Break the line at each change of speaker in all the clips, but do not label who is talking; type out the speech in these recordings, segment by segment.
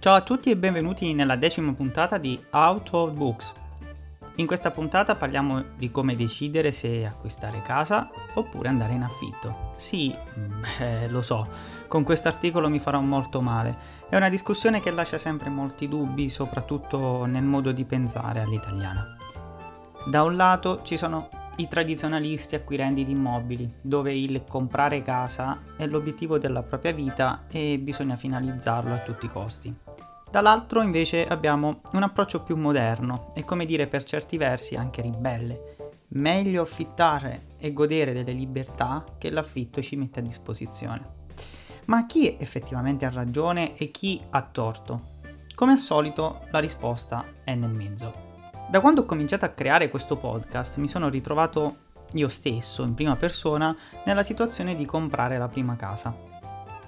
Ciao a tutti e benvenuti nella decima puntata di Out of Books. In questa puntata parliamo di come decidere se acquistare casa oppure andare in affitto. Sì, beh, lo so, con questo articolo mi farò molto male. È una discussione che lascia sempre molti dubbi, soprattutto nel modo di pensare all'italiana. Da un lato ci sono i tradizionalisti acquirenti di immobili, dove il comprare casa è l'obiettivo della propria vita e bisogna finalizzarlo a tutti i costi. Dall'altro invece abbiamo un approccio più moderno e come dire per certi versi anche ribelle. Meglio affittare e godere delle libertà che l'affitto ci mette a disposizione. Ma chi effettivamente ha ragione e chi ha torto? Come al solito la risposta è nel mezzo. Da quando ho cominciato a creare questo podcast mi sono ritrovato io stesso, in prima persona, nella situazione di comprare la prima casa.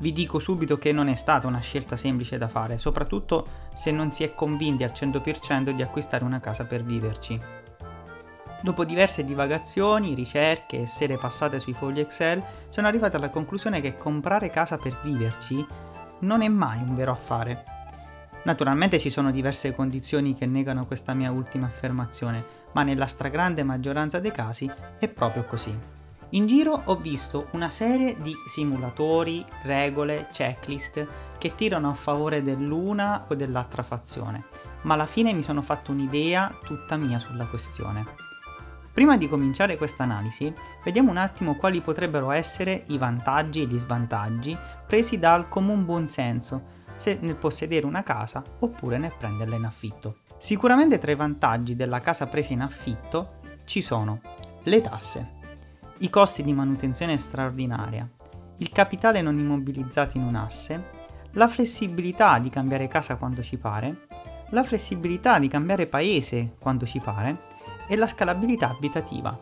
Vi dico subito che non è stata una scelta semplice da fare, soprattutto se non si è convinti al 100% di acquistare una casa per viverci. Dopo diverse divagazioni, ricerche e sere passate sui fogli Excel, sono arrivato alla conclusione che comprare casa per viverci non è mai un vero affare. Naturalmente ci sono diverse condizioni che negano questa mia ultima affermazione, ma nella stragrande maggioranza dei casi è proprio così. In giro ho visto una serie di simulatori, regole, checklist che tirano a favore dell'una o dell'altra fazione, ma alla fine mi sono fatto un'idea tutta mia sulla questione. Prima di cominciare questa analisi, vediamo un attimo quali potrebbero essere i vantaggi e gli svantaggi presi dal comune buonsenso se nel possedere una casa oppure nel prenderla in affitto. Sicuramente tra i vantaggi della casa presa in affitto ci sono le tasse, i costi di manutenzione straordinaria, il capitale non immobilizzato in un asse, la flessibilità di cambiare casa quando ci pare, la flessibilità di cambiare paese quando ci pare e la scalabilità abitativa.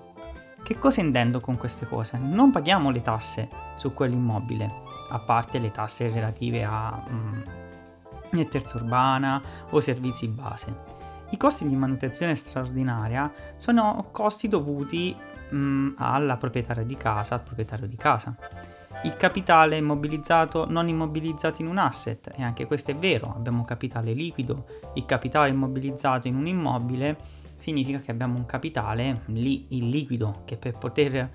Che cosa intendo con queste cose? Non paghiamo le tasse su quell'immobile, a parte le tasse relative a mm, terza urbana o servizi base. I costi di manutenzione straordinaria sono costi dovuti mm, alla proprietaria di casa, al proprietario di casa. Il capitale immobilizzato non immobilizzato in un asset, e anche questo è vero, abbiamo capitale liquido, il capitale immobilizzato in un immobile significa che abbiamo un capitale lì in liquido che per poter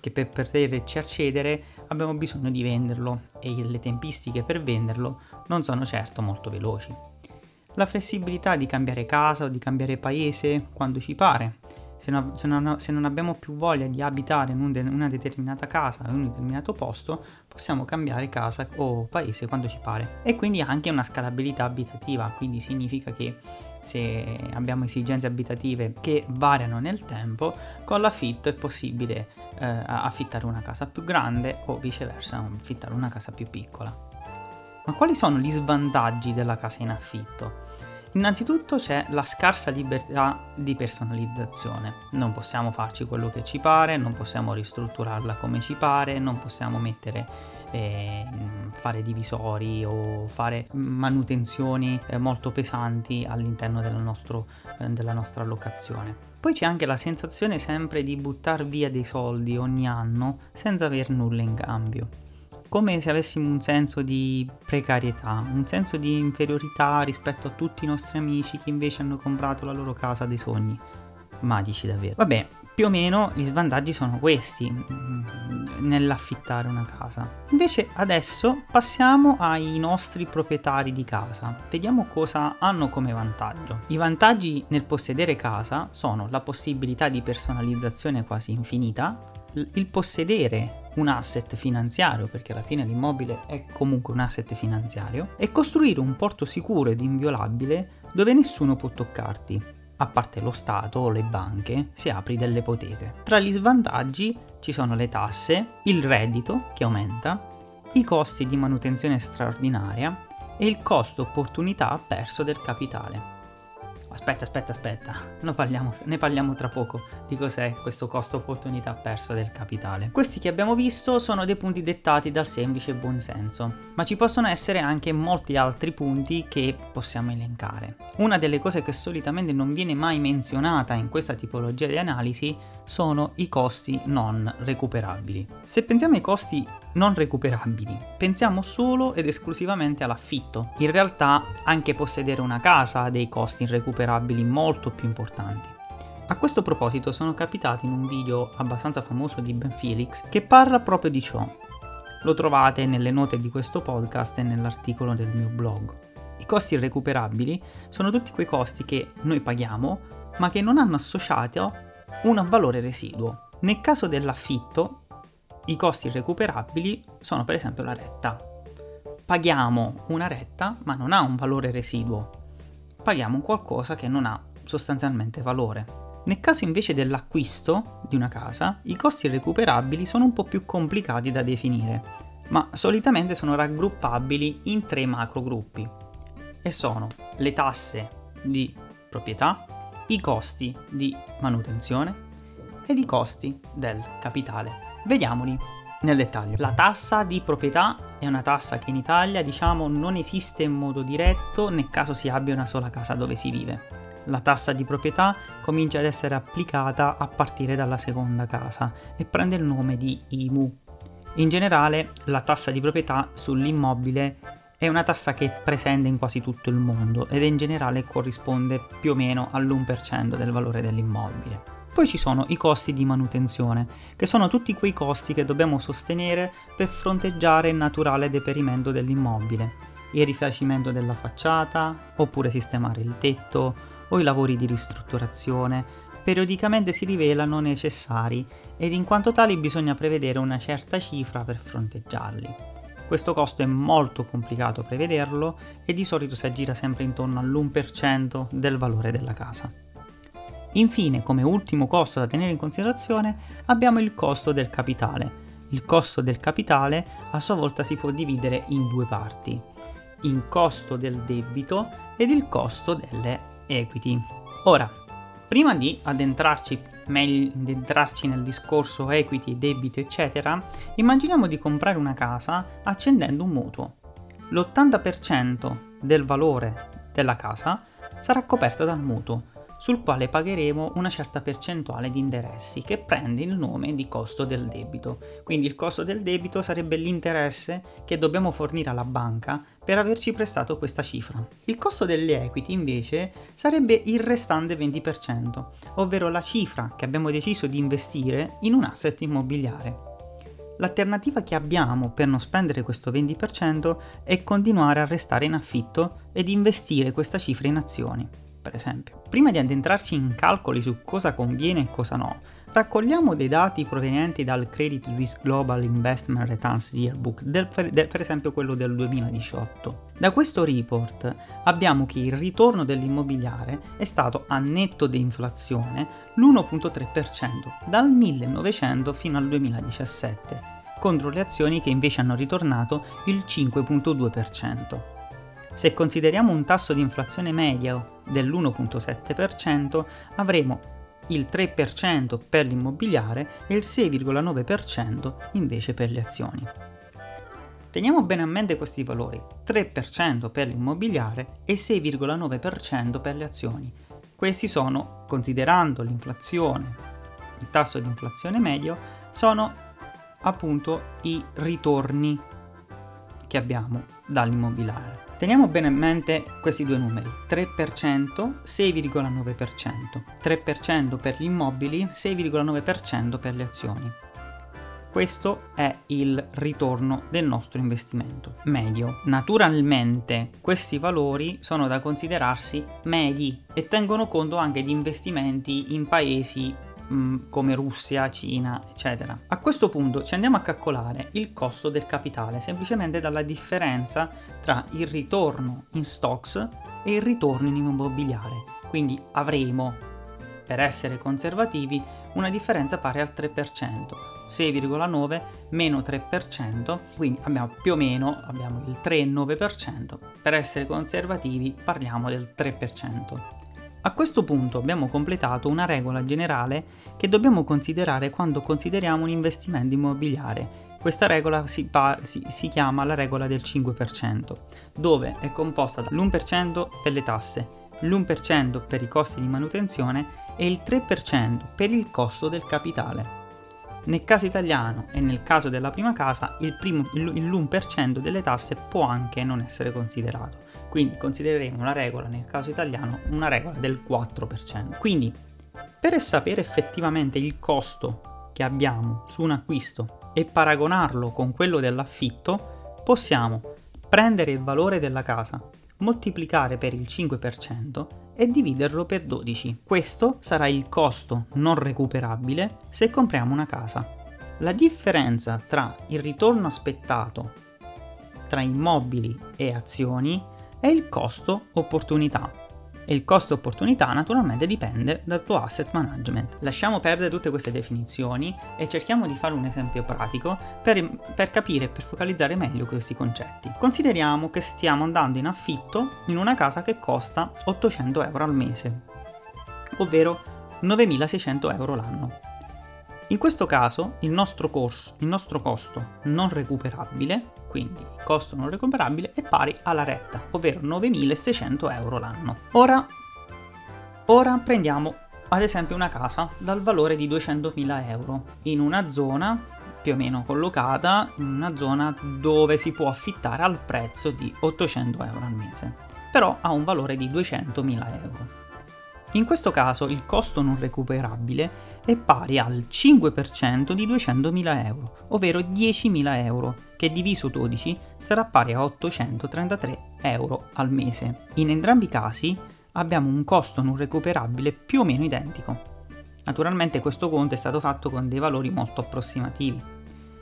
che per poterci accedere abbiamo bisogno di venderlo e le tempistiche per venderlo non sono certo molto veloci. La flessibilità di cambiare casa o di cambiare paese quando ci pare. Se, no, se, non, se non, abbiamo più voglia di abitare in un de, una determinata casa in un determinato posto, possiamo cambiare casa o paese quando ci pare. E quindi anche una scalabilità abitativa, quindi significa che se abbiamo esigenze abitative che variano nel tempo, con l'affitto è possibile eh, affittare una casa più grande o viceversa affittare una casa più piccola. Ma quali sono gli svantaggi della casa in affitto? Innanzitutto c'è la scarsa libertà di personalizzazione. Non possiamo farci quello che ci pare, non possiamo ristrutturarla come ci pare, non possiamo mettere eh, fare divisori o fare manutenzioni eh, molto pesanti all'interno del nostro, eh, della nostra locazione. Poi c'è anche la sensazione sempre di buttare via dei soldi ogni anno senza aver nulla in cambio. Come se avessimo un senso di precarietà, un senso di inferiorità rispetto a tutti i nostri amici che invece hanno comprato la loro casa dei sogni. Magici davvero. Vabbè, più o meno gli svantaggi sono questi mm, nell'affittare una casa. Invece adesso passiamo ai nostri proprietari di casa. Vediamo cosa hanno come vantaggio. I vantaggi nel possedere casa sono la possibilità di personalizzazione quasi infinita, il possedere un asset finanziario, perché alla fine l'immobile è comunque un asset finanziario, e costruire un porto sicuro ed inviolabile dove nessuno può toccarti a parte lo Stato o le banche, se apri delle ipoteche. Tra gli svantaggi ci sono le tasse, il reddito che aumenta, i costi di manutenzione straordinaria e il costo opportunità perso del capitale. Aspetta, aspetta, aspetta, parliamo, ne parliamo tra poco di cos'è questo costo opportunità perso del capitale. Questi che abbiamo visto sono dei punti dettati dal semplice buonsenso, ma ci possono essere anche molti altri punti che possiamo elencare. Una delle cose che solitamente non viene mai menzionata in questa tipologia di analisi sono i costi non recuperabili. Se pensiamo ai costi non recuperabili. Pensiamo solo ed esclusivamente all'affitto. In realtà anche possedere una casa ha dei costi irrecuperabili molto più importanti. A questo proposito sono capitato in un video abbastanza famoso di Ben Felix che parla proprio di ciò. Lo trovate nelle note di questo podcast e nell'articolo del mio blog. I costi irrecuperabili sono tutti quei costi che noi paghiamo ma che non hanno associato un valore residuo. Nel caso dell'affitto, i costi irrecuperabili sono per esempio la retta. Paghiamo una retta ma non ha un valore residuo. Paghiamo qualcosa che non ha sostanzialmente valore. Nel caso invece dell'acquisto di una casa, i costi recuperabili sono un po' più complicati da definire, ma solitamente sono raggruppabili in tre macro gruppi e sono le tasse di proprietà, i costi di manutenzione ed i costi del capitale. Vediamoli nel dettaglio. La tassa di proprietà è una tassa che in Italia, diciamo, non esiste in modo diretto nel caso si abbia una sola casa dove si vive la tassa di proprietà comincia ad essere applicata a partire dalla seconda casa e prende il nome di IMU. In generale la tassa di proprietà sull'immobile è una tassa che è presente in quasi tutto il mondo ed in generale corrisponde più o meno all'1% del valore dell'immobile. Poi ci sono i costi di manutenzione, che sono tutti quei costi che dobbiamo sostenere per fronteggiare il naturale deperimento dell'immobile, il rifacimento della facciata, oppure sistemare il tetto, o i lavori di ristrutturazione periodicamente si rivelano necessari ed in quanto tali bisogna prevedere una certa cifra per fronteggiarli. Questo costo è molto complicato prevederlo e di solito si aggira sempre intorno all'1% del valore della casa. Infine, come ultimo costo da tenere in considerazione, abbiamo il costo del capitale. Il costo del capitale a sua volta si può dividere in due parti, in costo del debito ed il costo delle equity. Ora, prima di addentrarci, meglio, addentrarci nel discorso equity, debito, eccetera, immaginiamo di comprare una casa accendendo un mutuo. L'80% del valore della casa sarà coperta dal mutuo sul quale pagheremo una certa percentuale di interessi che prende il nome di costo del debito. Quindi il costo del debito sarebbe l'interesse che dobbiamo fornire alla banca per averci prestato questa cifra. Il costo delle equity invece sarebbe il restante 20%, ovvero la cifra che abbiamo deciso di investire in un asset immobiliare. L'alternativa che abbiamo per non spendere questo 20% è continuare a restare in affitto ed investire questa cifra in azioni per esempio. Prima di addentrarci in calcoli su cosa conviene e cosa no, raccogliamo dei dati provenienti dal Credit Suisse Global Investment Returns Yearbook, del, per esempio quello del 2018. Da questo report abbiamo che il ritorno dell'immobiliare è stato a netto di inflazione l'1.3% dal 1900 fino al 2017, contro le azioni che invece hanno ritornato il 5.2%. Se consideriamo un tasso di inflazione medio dell'1.7%, avremo il 3% per l'immobiliare e il 6,9% invece per le azioni. Teniamo bene a mente questi valori, 3% per l'immobiliare e 6,9% per le azioni. Questi sono, considerando l'inflazione, il tasso di inflazione medio, sono appunto i ritorni che abbiamo dall'immobiliare. Teniamo bene in mente questi due numeri, 3%, 6,9%, 3% per gli immobili, 6,9% per le azioni. Questo è il ritorno del nostro investimento medio. Naturalmente questi valori sono da considerarsi medi e tengono conto anche di investimenti in paesi Mm, come Russia, Cina, eccetera. A questo punto ci andiamo a calcolare il costo del capitale semplicemente dalla differenza tra il ritorno in stocks e il ritorno in immobiliare. Quindi avremo, per essere conservativi, una differenza pari al 3%. 6,9 meno 3%, quindi abbiamo più o meno abbiamo il 3,9%. Per essere conservativi parliamo del 3%. A questo punto abbiamo completato una regola generale che dobbiamo considerare quando consideriamo un investimento immobiliare. Questa regola si, pa- si, si chiama la regola del 5%, dove è composta dall'1% per le tasse, l'1% per i costi di manutenzione e il 3% per il costo del capitale. Nel caso italiano e nel caso della prima casa il, primo, l'1% delle tasse può anche non essere considerato. Quindi considereremo la regola nel caso italiano una regola del 4%. Quindi per sapere effettivamente il costo che abbiamo su un acquisto e paragonarlo con quello dell'affitto, possiamo prendere il valore della casa, moltiplicare per il 5% e dividerlo per 12. Questo sarà il costo non recuperabile se compriamo una casa. La differenza tra il ritorno aspettato tra immobili e azioni è il costo opportunità e il costo opportunità naturalmente dipende dal tuo asset management. Lasciamo perdere tutte queste definizioni e cerchiamo di fare un esempio pratico per, per capire e per focalizzare meglio questi concetti. Consideriamo che stiamo andando in affitto in una casa che costa 800 euro al mese, ovvero 9600 euro l'anno. In questo caso il nostro, corso, il nostro costo non recuperabile, quindi il costo non recuperabile, è pari alla retta, ovvero 9.600 euro l'anno. Ora, ora prendiamo ad esempio una casa dal valore di 200.000 euro in una zona più o meno collocata in una zona dove si può affittare al prezzo di 800 euro al mese, però ha un valore di 200.000 euro. In questo caso il costo non recuperabile è pari al 5% di 200.000 euro, ovvero 10.000 euro, che diviso 12 sarà pari a 833 euro al mese. In entrambi i casi abbiamo un costo non recuperabile più o meno identico. Naturalmente questo conto è stato fatto con dei valori molto approssimativi.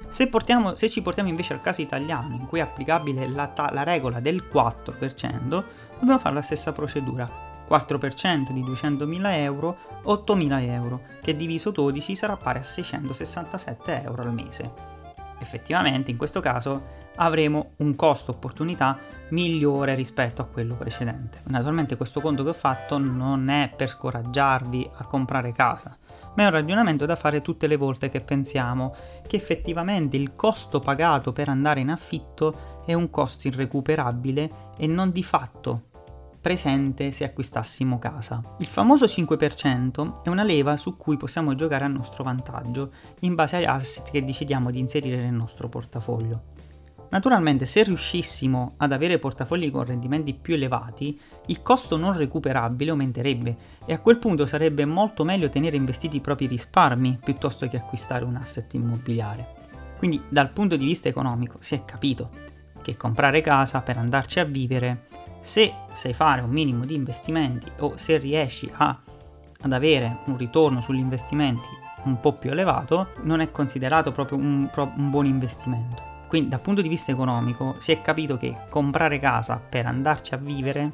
Se, portiamo, se ci portiamo invece al caso italiano, in cui è applicabile la, la regola del 4%, dobbiamo fare la stessa procedura 4% di 200.000 euro, 8.000 euro, che diviso 12 sarà pari a 667 euro al mese. Effettivamente in questo caso avremo un costo opportunità migliore rispetto a quello precedente. Naturalmente questo conto che ho fatto non è per scoraggiarvi a comprare casa, ma è un ragionamento da fare tutte le volte che pensiamo che effettivamente il costo pagato per andare in affitto è un costo irrecuperabile e non di fatto presente se acquistassimo casa. Il famoso 5% è una leva su cui possiamo giocare a nostro vantaggio in base agli asset che decidiamo di inserire nel nostro portafoglio. Naturalmente se riuscissimo ad avere portafogli con rendimenti più elevati, il costo non recuperabile aumenterebbe e a quel punto sarebbe molto meglio tenere investiti i propri risparmi piuttosto che acquistare un asset immobiliare. Quindi dal punto di vista economico si è capito che comprare casa per andarci a vivere se sai fare un minimo di investimenti o se riesci a, ad avere un ritorno sugli investimenti un po' più elevato, non è considerato proprio un, un buon investimento. Quindi dal punto di vista economico si è capito che comprare casa per andarci a vivere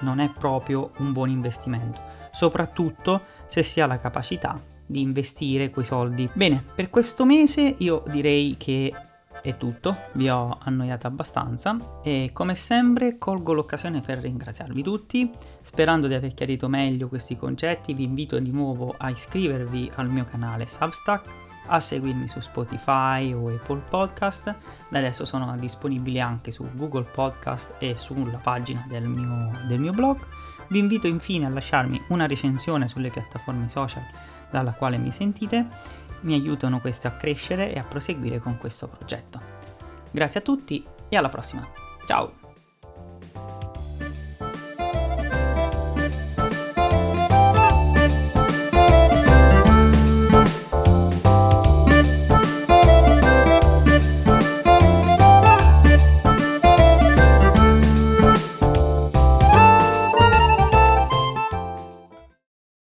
non è proprio un buon investimento, soprattutto se si ha la capacità di investire quei soldi. Bene, per questo mese io direi che è tutto, vi ho annoiato abbastanza e come sempre colgo l'occasione per ringraziarvi tutti, sperando di aver chiarito meglio questi concetti vi invito di nuovo a iscrivervi al mio canale Substack, a seguirmi su Spotify o Apple Podcast, da adesso sono disponibili anche su Google Podcast e sulla pagina del mio, del mio blog, vi invito infine a lasciarmi una recensione sulle piattaforme social dalla quale mi sentite mi aiutano questi a crescere e a proseguire con questo progetto. Grazie a tutti e alla prossima. Ciao!